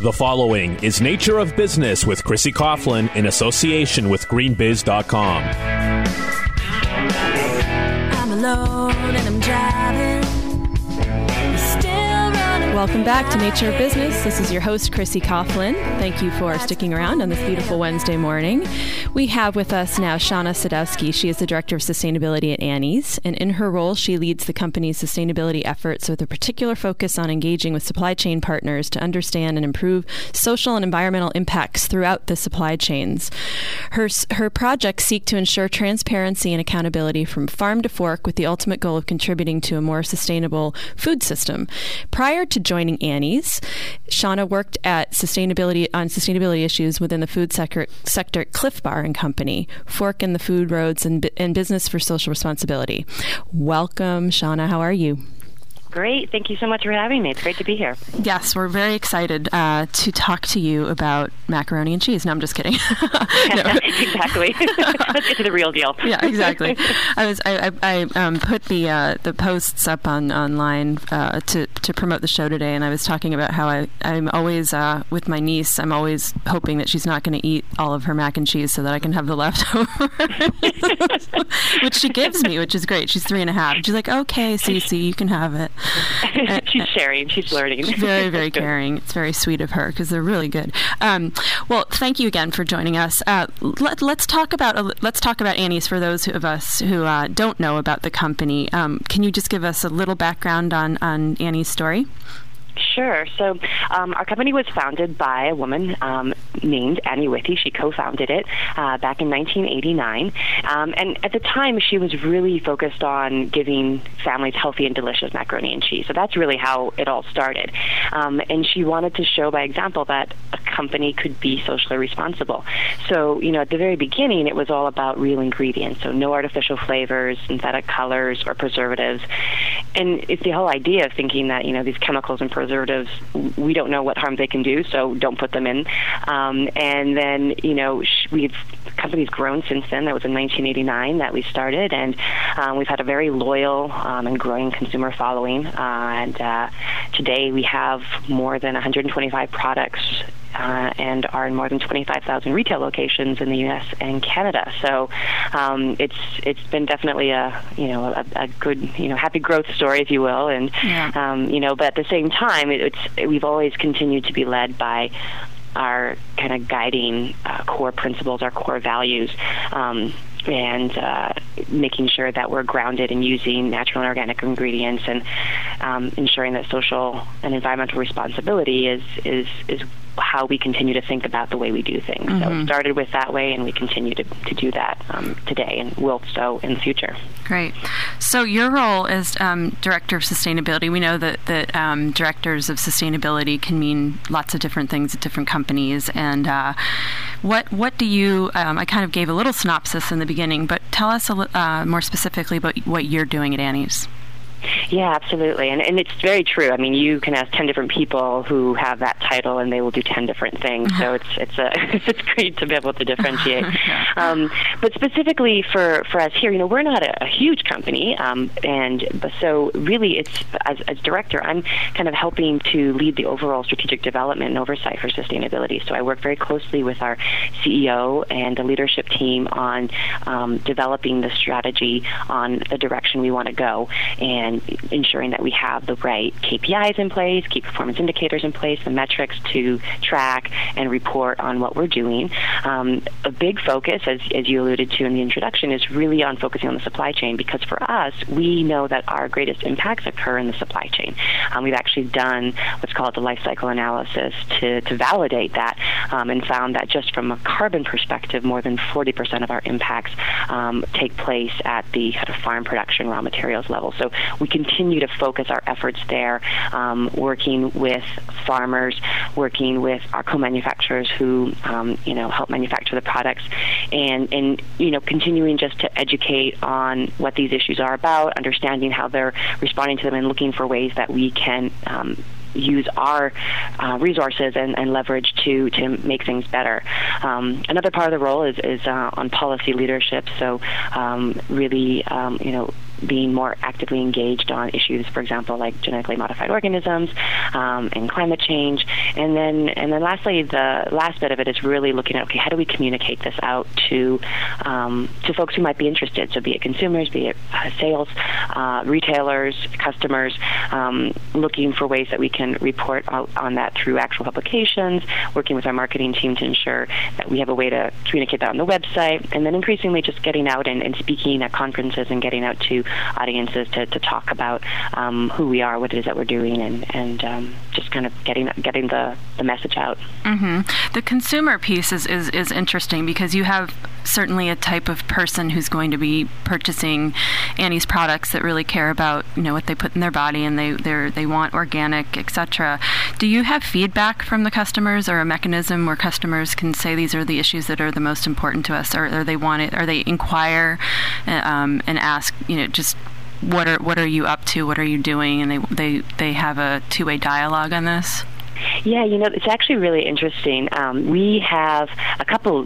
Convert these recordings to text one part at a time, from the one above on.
The following is Nature of Business with Chrissy Coughlin in association with GreenBiz.com. I'm alone and I'm driving. Welcome back to Nature of Business. This is your host, Chrissy Coughlin. Thank you for sticking around on this beautiful Wednesday morning. We have with us now Shauna Sadowski. She is the Director of Sustainability at Annie's, and in her role, she leads the company's sustainability efforts with a particular focus on engaging with supply chain partners to understand and improve social and environmental impacts throughout the supply chains. Her, her projects seek to ensure transparency and accountability from farm to fork with the ultimate goal of contributing to a more sustainable food system. Prior to joining Annie's. Shauna worked at sustainability on sustainability issues within the food sector, sector Clif Bar and Company, Fork in the Food Roads, and, and Business for Social Responsibility. Welcome, Shauna. How are you? Great. Thank you so much for having me. It's great to be here. Yes, we're very excited uh, to talk to you about macaroni and cheese. No, I'm just kidding. exactly. Let's get to the real deal. yeah, exactly. I was I, I, I um, put the uh, the posts up on online uh, to to promote the show today, and I was talking about how I I'm always uh, with my niece. I'm always hoping that she's not going to eat all of her mac and cheese so that I can have the leftovers, which she gives me, which is great. She's three and a half. She's like, okay, Cece, you can have it. she's sharing. She's learning. very, very caring. It's very sweet of her because they're really good. Um, well, thank you again for joining us. Uh, let, us talk about uh, let's talk about Annie's for those of us who uh, don't know about the company. Um, can you just give us a little background on on Annie's story? Sure. So, um, our company was founded by a woman um, named Annie Withey. She co-founded it uh, back in 1989, um, and at the time, she was really focused on giving families healthy and delicious macaroni and cheese. So that's really how it all started. Um, and she wanted to show by example that a company could be socially responsible. So, you know, at the very beginning, it was all about real ingredients. So, no artificial flavors, synthetic colors, or preservatives. And it's the whole idea of thinking that you know these chemicals and preservatives preservatives, we don't know what harm they can do, so don't put them in. Um, and then, you know, we've company's grown since then. That was in 1989 that we started, and um, we've had a very loyal um, and growing consumer following. Uh, and uh, today we have more than 125 products uh, and are in more than 25,000 retail locations in the U.S. and Canada. So um, it's it's been definitely a you know a, a, good you know happy growth story, if you will, and yeah. um, you know but at the same time it, it's we've always continued to be led by our kind of guiding uh, core principles, our core values. Um, and uh, making sure that we're grounded in using natural and organic ingredients and um, ensuring that social and environmental responsibility is is is how we continue to think about the way we do things. Mm-hmm. So it started with that way, and we continue to, to do that um, today and will so in the future. Great. So your role as um, director of sustainability, we know that that um, directors of sustainability can mean lots of different things at different companies. And uh, what what do you? Um, I kind of gave a little synopsis in the beginning, but tell us a, uh, more specifically about what you're doing at Annie's. Yeah, absolutely. And, and it's very true. I mean, you can ask 10 different people who have that title and they will do 10 different things. So it's, it's, a, it's great to be able to differentiate. um, but specifically for, for us here, you know, we're not a, a huge company. Um, and so really it's, as, as director, I'm kind of helping to lead the overall strategic development and oversight for sustainability. So I work very closely with our CEO and the leadership team on um, developing the strategy on the direction we want to go. And and ensuring that we have the right KPIs in place, key performance indicators in place, the metrics to track and report on what we're doing. Um, a big focus, as, as you alluded to in the introduction, is really on focusing on the supply chain because for us, we know that our greatest impacts occur in the supply chain. Um, we've actually done what's called the life cycle analysis to, to validate that um, and found that just from a carbon perspective, more than 40% of our impacts um, take place at the kind of farm production raw materials level. So we continue to focus our efforts there, um, working with farmers, working with our co-manufacturers who, um, you know, help manufacture the products, and and you know, continuing just to educate on what these issues are about, understanding how they're responding to them, and looking for ways that we can. Um, use our uh, resources and, and, leverage to to make things better. Um, another part of the role is is uh, on policy leadership. So um, really, um, you know, being more actively engaged on issues, for example, like genetically modified organisms um, and climate change. And then, and then lastly, the last bit of it is really looking at okay, how do we communicate this out to um, to folks who might be interested? So, be it consumers, be it uh, sales, uh, retailers, customers, um, looking for ways that we can report on that through actual publications, working with our marketing team to ensure that we have a way to communicate that on the website, and then increasingly just getting out and, and speaking at conferences and getting out to audiences to, to talk about um, who we are, what it is that we're doing, and, and um, just kind of getting getting the, the message out. Mm-hmm. The consumer piece is, is, is interesting because you have certainly a type of person who's going to be purchasing Annie's products that really care about you know what they put in their body and they they want organic, etc. Do you have feedback from the customers or a mechanism where customers can say these are the issues that are the most important to us, or, or they want it, or they inquire uh, um, and ask, you know, just what are what are you up to? What are you doing? And they they they have a two way dialogue on this. Yeah, you know, it's actually really interesting. Um, we have a couple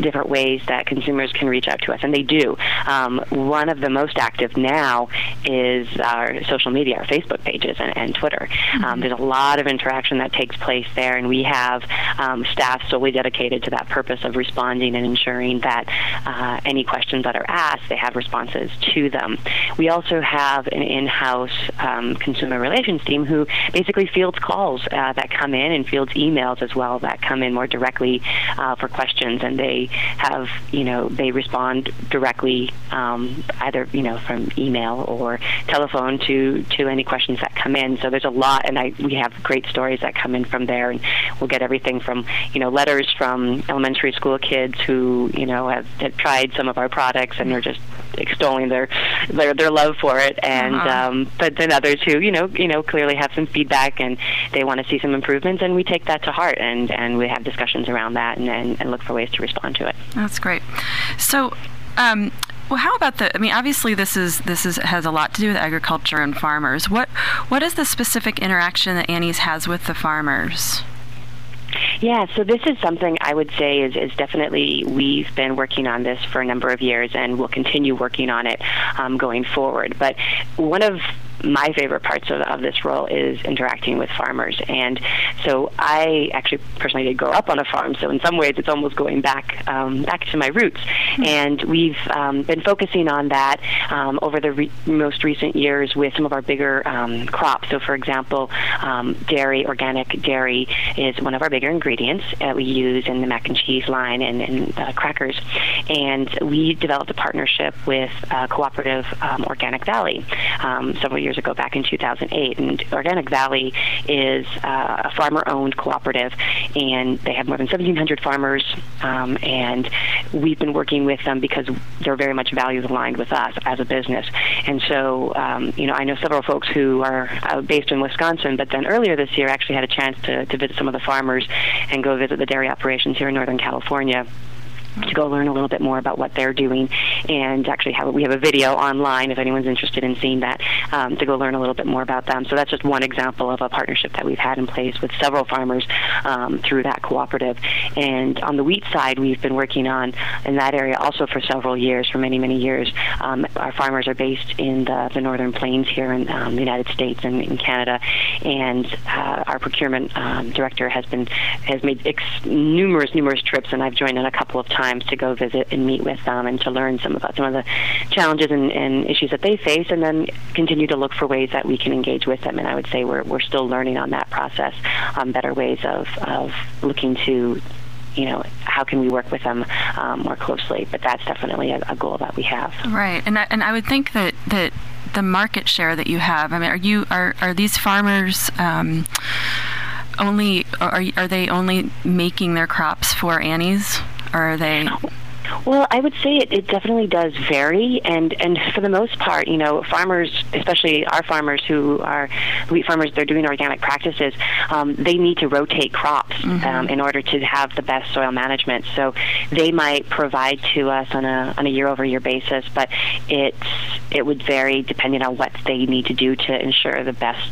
different ways that consumers can reach out to us, and they do. Um, one of the most active now is our social media, our Facebook pages and, and Twitter. Um, mm-hmm. there's a lot of interaction that takes place there, and we have um, staff solely dedicated to that purpose of responding and ensuring that uh, any questions that are asked, they have responses to them. We also have an in-house um, consumer relations team who basically fields calls uh, that come in and fields emails as well that come in more directly uh, for questions, and they have you know they respond directly um, either you know from email or telephone to to any questions that come in. So there's a lot, and I we have great stories that come in from there, and we'll get everything from you know letters from elementary school kids who you know have, have tried some of our products and are just extolling their their their love for it, and uh-huh. um, but then others who you know you know clearly have some feedback and they want to see some improvements, and we take that to heart, and and we have discussions around that, and and, and look for ways to respond to it. That's great. So. Um, well, how about the? I mean, obviously, this is this is has a lot to do with agriculture and farmers. What what is the specific interaction that Annie's has with the farmers? Yeah, so this is something I would say is, is definitely we've been working on this for a number of years and we'll continue working on it um, going forward. But one of my favorite parts of, of this role is interacting with farmers. And so I actually personally did grow up on a farm, so in some ways it's almost going back um, back to my roots. Mm-hmm. And we've um, been focusing on that um, over the re- most recent years with some of our bigger um, crops. So, for example, um, dairy, organic dairy is one of our bigger ingredients that we use in the mac and cheese line and, and uh, crackers. And we developed a partnership with uh, cooperative um, Organic Valley several years years ago, back in 2008. And Organic Valley is uh, a farmer-owned cooperative, and they have more than 1,700 farmers. Um, and we've been working with them because they're very much values aligned with us as a business. And so, um, you know, I know several folks who are uh, based in Wisconsin, but then earlier this year I actually had a chance to, to visit some of the farmers and go visit the dairy operations here in Northern California to go learn a little bit more about what they're doing and actually have we have a video online if anyone's interested in seeing that um, to go learn a little bit more about them. So that's just one example of a partnership that we've had in place with several farmers um, through that cooperative. And on the wheat side we've been working on in that area also for several years for many many years. Um, our farmers are based in the, the northern plains here in um, the United States and in Canada. And uh, our procurement um, director has been has made ex- numerous numerous trips and I've joined in a couple of times times to go visit and meet with them and to learn some about some of the challenges and, and issues that they face, and then continue to look for ways that we can engage with them. And I would say we're we're still learning on that process, um, better ways of of looking to you know, how can we work with them um, more closely? But that's definitely a, a, goal that we have. Right, and I, and I would think that that the market share that you have. I mean, are you are are these farmers? Um, only are are they only making their crops for Annie's? Or are they? Well, I would say it, it definitely does vary, and and for the most part, you know, farmers, especially our farmers who are wheat farmers, they're doing organic practices. Um, they need to rotate crops mm-hmm. um, in order to have the best soil management. So they might provide to us on a on a year over year basis, but it's it would vary depending on what they need to do to ensure the best.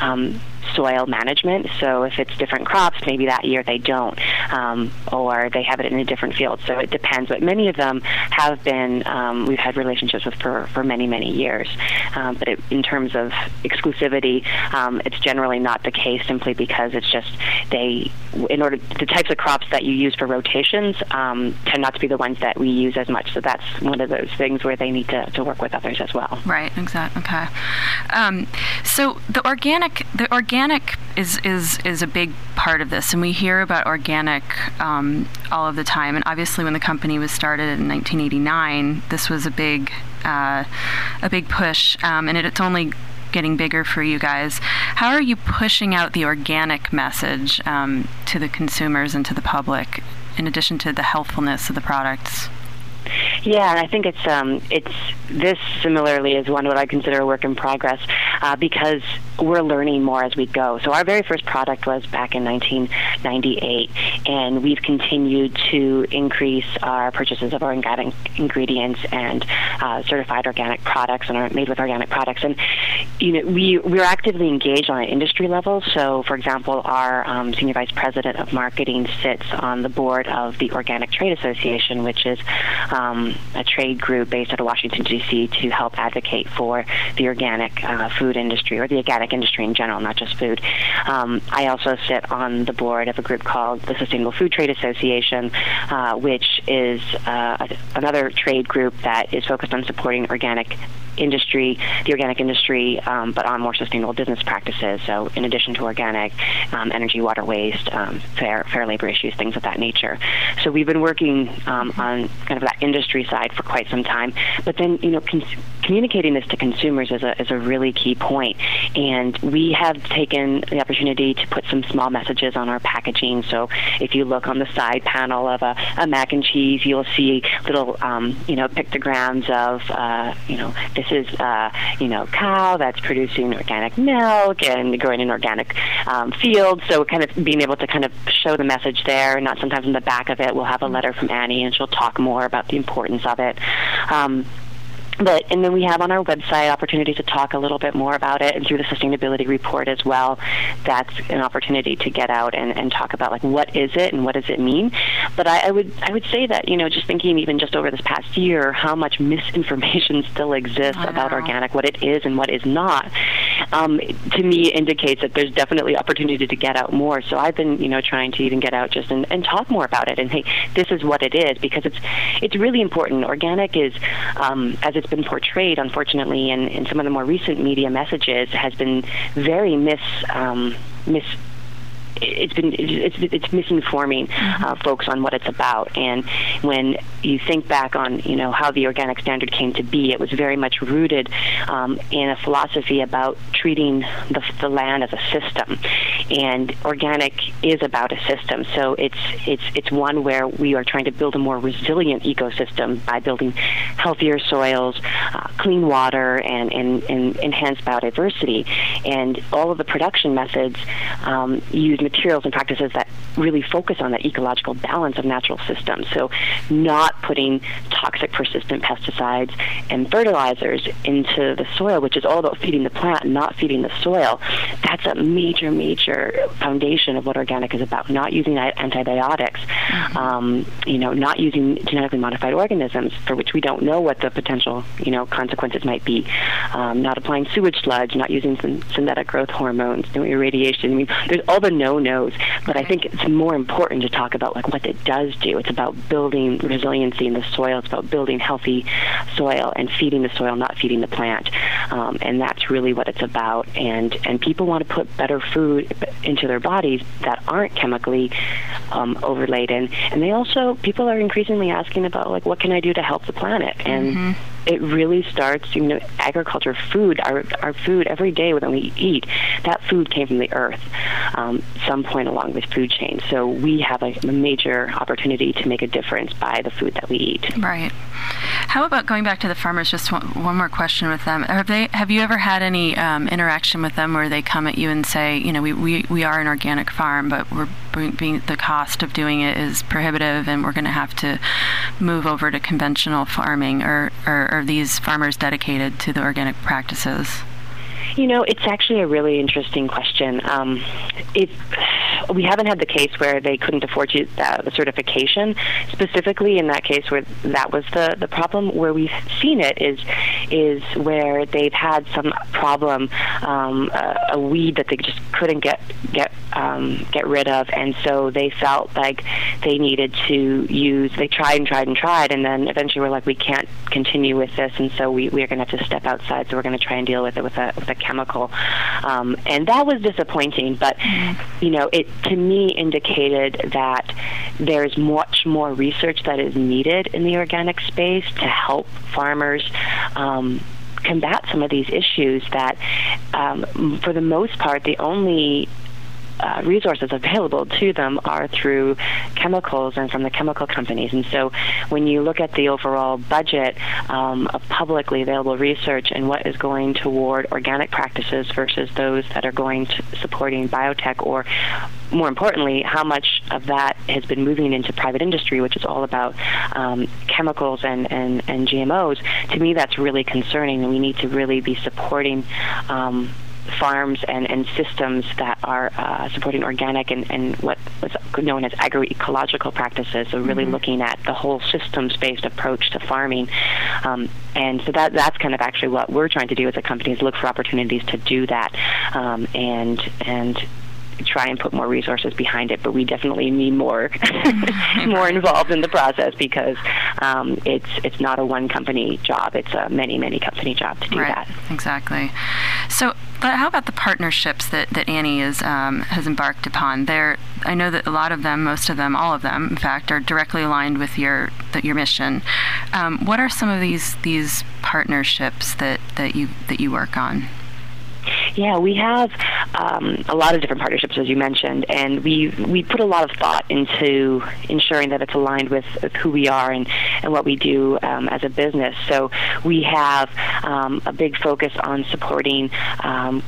Um, soil management. So if it's different crops, maybe that year they don't, um, or they have it in a different field. So it depends. But many of them have been um, we've had relationships with for, for many many years. Um, but it, in terms of exclusivity, um, it's generally not the case simply because it's just they in order the types of crops that you use for rotations um, tend not to be the ones that we use as much. So that's one of those things where they need to, to work with others as well. Right. Exactly. Okay. Um, so the organic the organic is is is a big part of this, and we hear about organic um, all of the time. And obviously, when the company was started in 1989, this was a big uh, a big push, um, and it, it's only getting bigger for you guys. How are you pushing out the organic message um, to the consumers and to the public, in addition to the healthfulness of the products? Yeah, and I think it's um, it's this similarly is one what I consider a work in progress uh, because we're learning more as we go. So our very first product was back in 1998, and we've continued to increase our purchases of organic ingredients and uh, certified organic products and are made with organic products. And you know, we we're actively engaged on an industry level. So, for example, our um, senior vice president of marketing sits on the board of the Organic Trade Association, which is um, a trade group based out of Washington D.C. to help advocate for the organic uh, food industry or the organic industry in general, not just food. Um, I also sit on the board of a group called the Sustainable Food Trade Association, uh, which is uh, another trade group that is focused on supporting organic industry, the organic industry, um, but on more sustainable business practices. So, in addition to organic, um, energy, water waste, um, fair fair labor issues, things of that nature. So, we've been working um, on kind of that industry side for quite some time. But then, you know, cons- communicating this to consumers is a is a really key point. And we have taken the opportunity to put some small messages on our packaging. So, if you look on the side panel of a, a mac and cheese, you'll see little, um, you know, pictograms of, uh, you know, this is, uh, you know, cow that's producing organic milk and growing in organic um, fields. So kind of being able to kind of show the message there. And not sometimes in the back of it, we'll have a letter from Annie, and she'll talk more about the importance of it. Um, but and then we have on our website opportunity to talk a little bit more about it and through the sustainability report as well that's an opportunity to get out and, and talk about like what is it and what does it mean? But I, I would I would say that you know just thinking even just over this past year how much misinformation still exists about organic what it is and what is not um, to me indicates that there's definitely opportunity to get out more. So I've been you know trying to even get out just and, and talk more about it and hey this is what it is because it's it's really important. Organic is um, as it's been portrayed, unfortunately, in, in some of the more recent media messages, has been very mis um, mis it's been it's, it's misinforming mm-hmm. uh, folks on what it's about. And when you think back on you know how the organic standard came to be, it was very much rooted um, in a philosophy about treating the, the land as a system. And organic is about a system. So it's it's it's one where we are trying to build a more resilient ecosystem by building healthier soils, uh, clean water, and, and, and enhanced biodiversity. And all of the production methods um, use materials and practices that really focus on that ecological balance of natural systems. So, not putting toxic, persistent pesticides and fertilizers into the soil, which is all about feeding the plant, and not feeding the soil. That's a major, major foundation of what organic is about. Not using antibiotics, mm-hmm. um, you know, not using genetically modified organisms for which we don't know what the potential, you know, consequences might be. Um, not applying sewage sludge, not using synthetic growth hormones, no irradiation. I mean, there's all the no knows. But I think it's more important to talk about like what it does do. It's about building resiliency in the soil. It's about building healthy soil and feeding the soil, not feeding the plant. Um, and that's really what it's about. And and people want to put better food into their bodies that aren't chemically um, overlaid. And and they also people are increasingly asking about like what can I do to help the planet and. Mm-hmm it really starts, you know, agriculture, food, our, our food every day when we eat, that food came from the earth um, some point along this food chain. So we have a, a major opportunity to make a difference by the food that we eat. Right. How about going back to the farmers? Just one, one more question with them. Have they? Have you ever had any um, interaction with them where they come at you and say, you know, we, we, we are an organic farm, but we're being the cost of doing it is prohibitive, and we're going to have to move over to conventional farming, or, or these farmers dedicated to the organic practices? You know, it's actually a really interesting question. Um, it, we haven't had the case where they couldn't afford uh, the certification. Specifically, in that case where that was the, the problem, where we've seen it is is where they've had some problem, um, a, a weed that they just couldn't get get um, get rid of, and so they felt like they needed to use. They tried and tried and tried, and then eventually we're like, we can't continue with this, and so we, we are going to have to step outside. So we're going to try and deal with it with a with a chemical, um, and that was disappointing. But mm-hmm. you know, it to me indicated that there's much more research that is needed in the organic space to help farmers. Um, combat some of these issues that, um, for the most part, the only uh, resources available to them are through chemicals and from the chemical companies. And so when you look at the overall budget um, of publicly available research and what is going toward organic practices versus those that are going to supporting biotech or more importantly, how much of that has been moving into private industry, which is all about um, chemicals and, and, and GMOs, to me that's really concerning, and we need to really be supporting um, farms and, and systems that are uh, supporting organic and, and what was known as agroecological practices. So really mm-hmm. looking at the whole systems-based approach to farming. Um, and so that that's kind of actually what we're trying to do as a company is look for opportunities to do that um, and and try and put more resources behind it, but we definitely need more more involved in the process because um, it's it's not a one company job; it's a many many company job to do right. that. Exactly. So, but how about the partnerships that, that Annie is um, has embarked upon? There, I know that a lot of them, most of them, all of them, in fact, are directly aligned with your the, your mission. Um, what are some of these these partnerships that, that you that you work on? Yeah, we have um, a lot of different partnerships, as you mentioned, and we we put a lot of thought into ensuring that it's aligned with, who we are and, and what we do um, as a business. So we have um, a big focus on supporting um,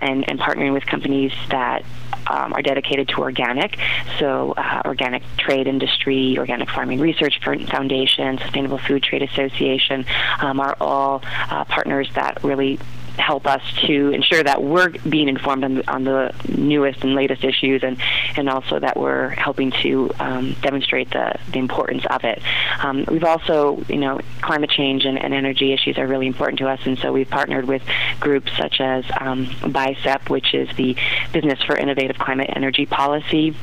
and, and partnering with companies that um, are dedicated to organic. So, uh, Organic Trade Industry, Organic Farming Research Foundation, Sustainable Food Trade Association um, are all uh, partners that really help us to ensure that we're being informed on the, on the newest and latest issues and, and also that we're helping to um, demonstrate the, the importance of it. Um, we've also, you know, climate change and, and, energy issues are really important to us, and so we've partnered with groups such as um, BICEP, which is the Business for Innovative Climate Energy Policy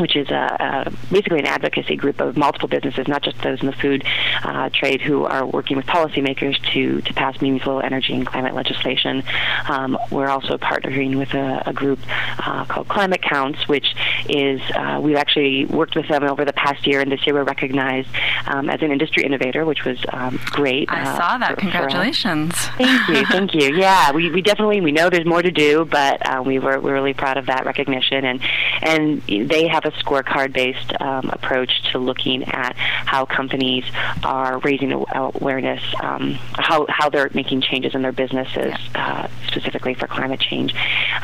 which is a, a, basically an advocacy group of multiple businesses, not just those in the food uh, trade, who are working with policymakers to, to pass meaningful energy and climate legislation. Um, we're also partnering with a, a group uh, called Climate Counts, which is uh, we've actually worked with them over the past year, and this year we're recognized um, as an industry innovator, which was um, great. I uh, saw that. For, Congratulations! For thank you, thank you. Yeah, we, we definitely we know there's more to do, but uh, we were we're really proud of that recognition, and and they have have a scorecard-based um, approach to looking at how companies are raising awareness, um, how how they're making changes in their businesses, uh, specifically for climate change.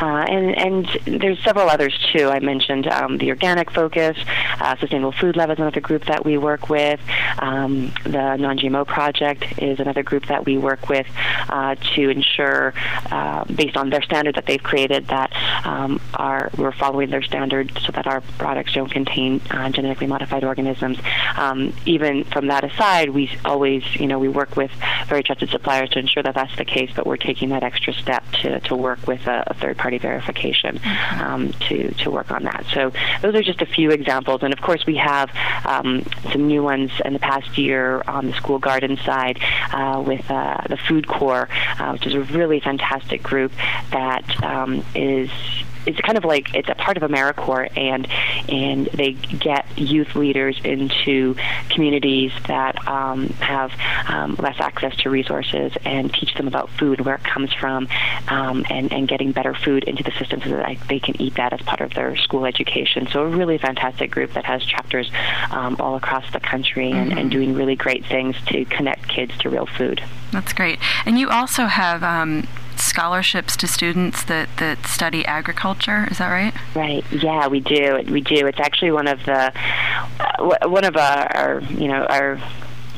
Uh, and and there's several others too. I mentioned um, the organic focus, uh, Sustainable Food Lab is another group that we work with. Um, the Non-GMO Project is another group that we work with uh, to ensure, uh, based on their standard that they've created, that um, our we're following their standards so that our products don't contain uh, genetically modified organisms. Um, even from that aside, we always, you know, we work with very trusted suppliers to ensure that that's the case, but we're taking that extra step to, to work with a, a third-party verification um, to, to work on that. So those are just a few examples. And of course, we have um, some new ones in the past year on the school garden side uh, with uh, the FoodCorps, uh, which is a really fantastic group that um, is it's kind of like it's a part of AmeriCorps, and and they get youth leaders into communities that um, have um, less access to resources and teach them about food, where it comes from, um, and and getting better food into the system so that they can eat that as part of their school education. So a really fantastic group that has chapters um, all across the country and, mm-hmm. and doing really great things to connect kids to real food. That's great. And you also have um, scholarships to students that, that study agriculture. Is that right? Right. Yeah, we do. We do. It's actually one of the uh, one of our, our you know our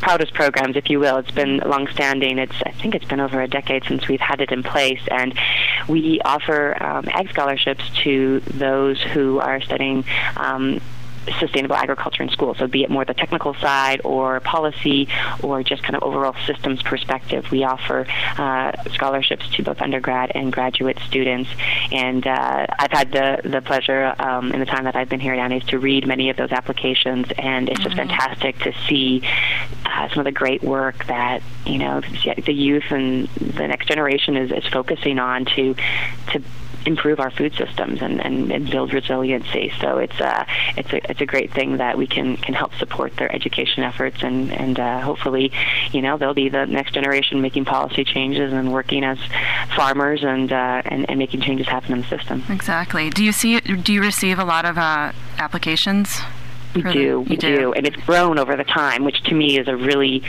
proudest programs, if you will. It's been longstanding. It's I think it's been over a decade since we've had it in place, and we offer um, ag scholarships to those who are studying. Um, sustainable agriculture in school. So, be it more the technical side or policy or just kind of overall systems perspective, we offer uh, scholarships to both undergrad and graduate students. And uh, I've had the, the pleasure um, in the time that I've been here at Annie's to read many of those applications, and it's just mm-hmm. fantastic to see uh, some of the great work that you know the youth and the next generation is, is focusing on to to improve our food systems and, and, and build resiliency. So it's a uh, it's a it's a great thing that we can can help support their education efforts and and uh, hopefully, you know, they'll be the next generation making policy changes and working as farmers and uh, and, and making changes happen in the system. Exactly. Do you see? Do you receive a lot of uh, applications? We do, we do. do, and it's grown over the time, which to me is a really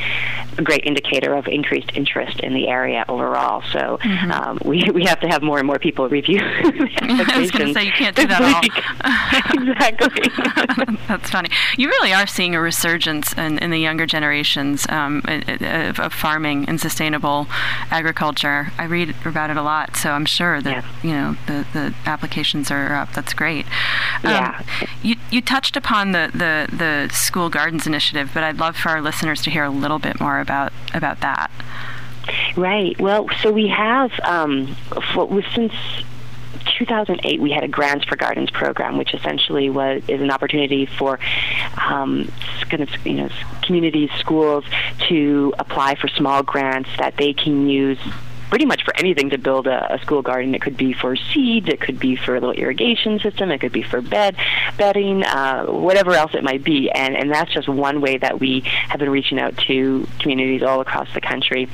great indicator of increased interest in the area overall. So mm-hmm. um, we we have to have more and more people review. I was going to say you can't do that all. exactly. That's funny. You really are seeing a resurgence in, in the younger generations um, of, of, farming and sustainable agriculture. I read about it a lot, so I'm sure that yeah. you know the the applications are up. That's great. Um, yeah. You you touched upon the the, the school gardens initiative, but I'd love for our listeners to hear a little bit more about about that. Right. Well, so we have um, since 2008, we had a Grants for Gardens program, which essentially was is an opportunity for um, kind of you know communities, schools to apply for small grants that they can use pretty much for anything to build a, a school garden. It could be for seeds, it could be for a little irrigation system, it could be for bed bedding, uh, whatever else it might be. And and that's just one way that we have been reaching out to communities all across the country.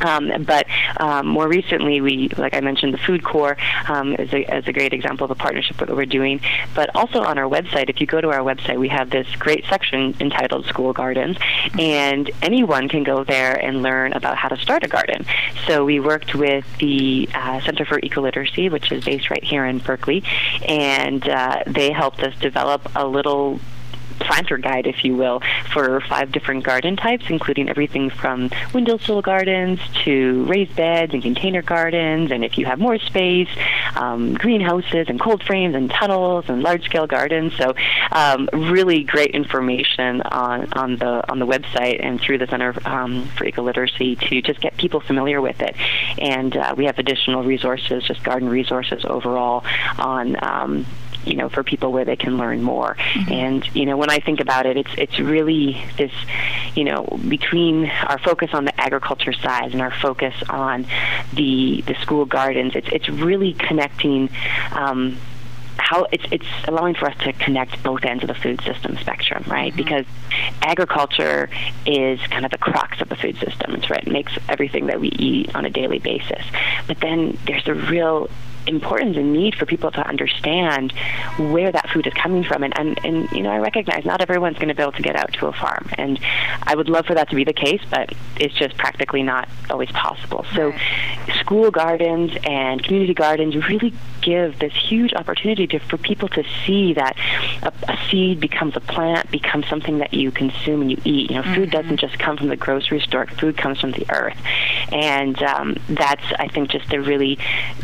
Um, but um, more recently, we, like I mentioned, the FoodCorps um, is, a, is a great example of a partnership that we're doing. But also on our website, if you go to our website, we have this great section entitled School Gardens, and anyone can go there and learn about how to start a garden. So we worked with the uh, Center for Ecoliteracy, which is based right here in Berkeley, and uh, they helped us develop a little planter guide, if you will, for five different garden types, including everything from windowsill gardens to raised beds and container gardens, and if you have more space, um, greenhouses and cold frames and tunnels and large-scale gardens. So, um, really great information on on the on the website and through the Center um, for Ecoliteracy to just get people familiar with it. And uh, we have additional resources, just garden resources overall on um, you know, for people where they can learn more. Mm-hmm. And you know, when I think about it, it's it's really this, you know, between our focus on the agriculture side and our focus on the the school gardens, it's it's really connecting. Um, how it's it's allowing for us to connect both ends of the food system spectrum, right? Mm-hmm. Because agriculture is kind of the crux of the food system. It's right, it makes everything that we eat on a daily basis. But then there's a real importance and need for people to understand where that food is coming from. And, and, and you know, I recognize not everyone's going to be able to get out to a farm. And I would love for that to be the case, but it's just practically not always possible. So school gardens and community gardens really give this huge opportunity to, for people to see that a, a, seed becomes a plant, becomes something that you consume and you eat. You know, food mm-hmm. doesn't just come from the grocery store. Food comes from the earth. And um, that's, I think, just a really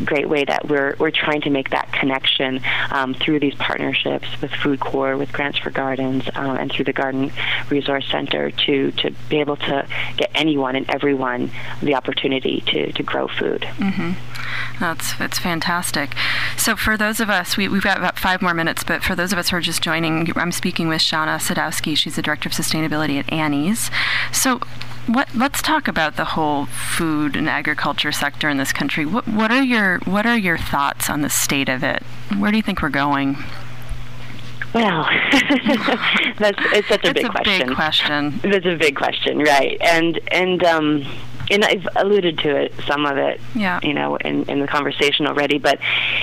great way that we're, we're trying to make that connection um, through these partnerships with FoodCorps, with Grants for Gardens, um, and through the Garden Resource Center to, to be able to get anyone and everyone the opportunity to, to grow food. Mm-hmm. That's, that's fantastic. So, for those of us, we, have got about five more minutes, but for those of us who are just joining, I'm speaking with Shauna Sadowski. She's the Director of Sustainability at Annie's. So, what, let's talk about the whole food and agriculture sector in this country. What, what are your What are your thoughts on the state of it? Where do you think we're going? Well, that's it's such a it's big a question. Big question. It's a big question, right? And and um, and I've alluded to it, some of it, yeah. you know, in, in the conversation already. But,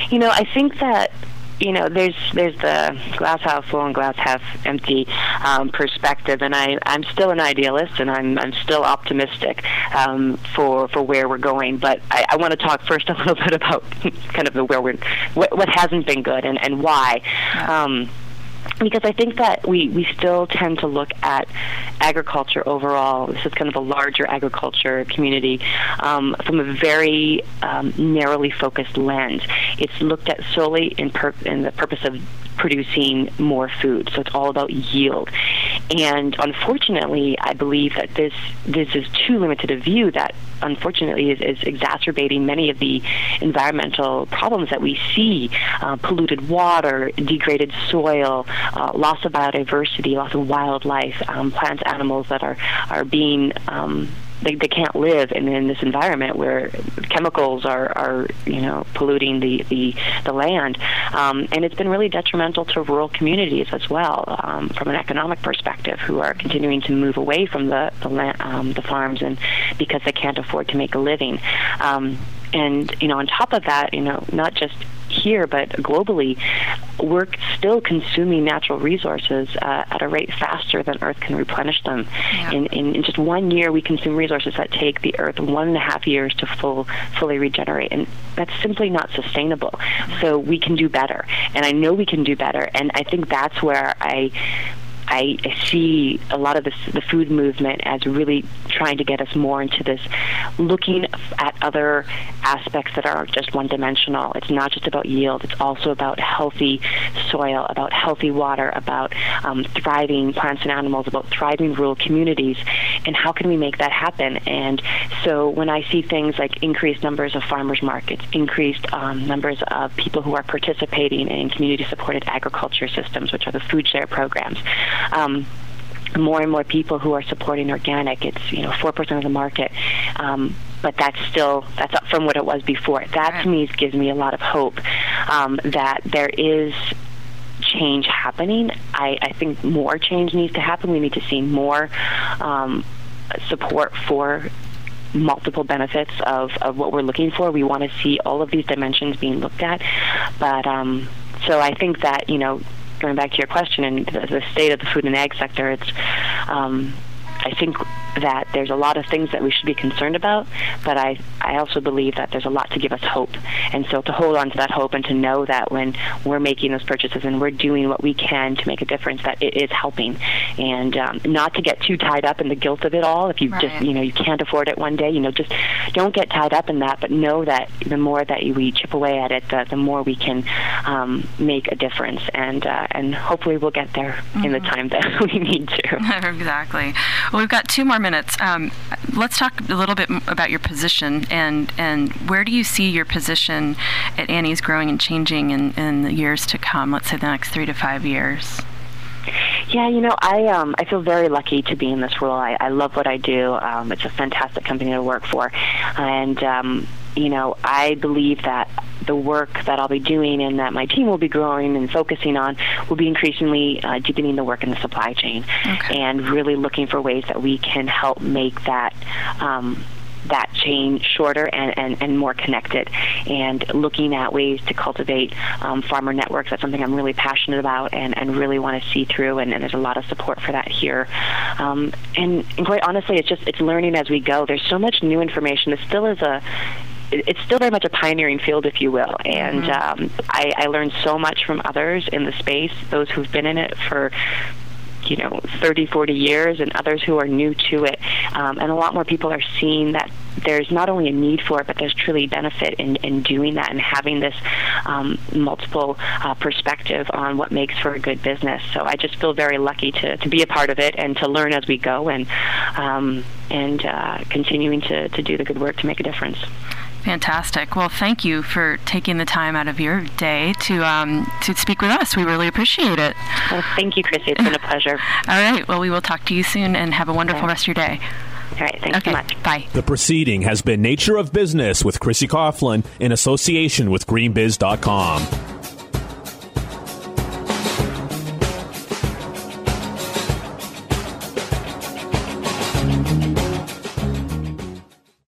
you know, I think that you know, there's there's the glass half full and glass half empty um, perspective, and I I'm still an idealist, and I'm I'm still optimistic um, for for where we're going. But I, I want to talk first a little bit about kind of the where we're what what hasn't been good and and why. Um, because I think that we, we still tend to look at agriculture overall. This is kind of a larger agriculture community um, from a very um, narrowly focused lens. It's looked at solely in, in the purpose of producing more food. So it's all about yield. And unfortunately, I believe that this this is too limited a view that unfortunately is, is exacerbating many of the environmental problems that we see: uh, polluted water, degraded soil, uh, loss of biodiversity, loss of wildlife, um, plants, animals that are are being um, they, they can't live in, in this environment where chemicals are, are you know polluting the the, the land, um, and it's been really detrimental to rural communities as well um, from an economic perspective, who are continuing to move away from the the, land, um, the farms and because they can't afford to make a living. Um, and you know, on top of that, you know, not just here, but globally, we're still consuming natural resources uh, at a rate faster than Earth can replenish them. Yeah. In, in, in, just one year, we consume resources that take the Earth one and a half years to full, fully regenerate, and that's simply not sustainable. So we can do better, and I know we can do better, and I think that's where I I, see a lot of this, the food movement as really trying to get us more into this looking at other aspects that are just one dimensional. It's not just about yield, it's also about healthy soil, about healthy water, about um, thriving plants and animals, about thriving rural communities, and how can we make that happen? And so when I see things like increased numbers of farmers markets, increased um, numbers of people who are participating in community supported agriculture systems, which are the food share programs, um, more and more people who are supporting organic. It's you know four percent of the market, um, but that's still that's up from what it was before. That right. to me gives me a lot of hope um, that there is change happening. I, I think more change needs to happen. We need to see more um, support for multiple benefits of, of what we're looking for. We want to see all of these dimensions being looked at. But um, so I think that, you know, going back to your question and the, the state of the food and ag sector, it's um, I think that there's a lot of things that we should be concerned about, but I, I also believe that there's a lot to give us hope. And so to hold on to that hope and to know that when we're making those purchases and we're doing what we can to make a difference, that it is helping. And um, not to get too tied up in the guilt of it all. If you right. just, you know, you can't afford it one day, you know, just don't get tied up in that, but know that the more that we chip away at it, the, the more we can um, make a difference. And, uh, and hopefully we'll get there mm-hmm. in the mm-hmm. time that we need to. exactly. Well, we've got two more minutes. Um, let's talk a little bit about your position and and where do you see your position at Annie's growing and changing in, in the years to come? Let's say the next three to five years. Yeah, you know, I um, I feel very lucky to be in this role. I, I love what I do. Um, it's a fantastic company to work for, and um, you know, I believe that the work that I'll be doing and that my team will be growing and focusing on will be increasingly uh, deepening the work in the supply chain okay. and really looking for ways that we can help make that. Um, that chain shorter and, and, and more connected and looking at ways to cultivate um, farmer networks. That's something I'm really passionate about and, and really want to see through and, and there's a lot of support for that here. Um, and, and quite honestly, it's just it's learning as we go. There's so much new information. This still is a it's still very much a pioneering field, if you will. And mm-hmm. um, I, I learned so much from others in the space, those who've been in it for you know 30 40 years and others who are new to it um, and a lot more people are seeing that there's not only a need for it but there's truly benefit in, in doing that and having this um, multiple uh, perspective on what makes for a good business so I just feel very lucky to, to be a part of it and to learn as we go and um, and uh, continuing to, to do the good work to make a difference Fantastic. Well, thank you for taking the time out of your day to um, to speak with us. We really appreciate it. Well, thank you, Chrissy. It's been a pleasure. All right. Well, we will talk to you soon and have a wonderful okay. rest of your day. All right. Thanks okay. so much. Bye. The proceeding has been Nature of Business with Chrissy Coughlin in association with GreenBiz.com.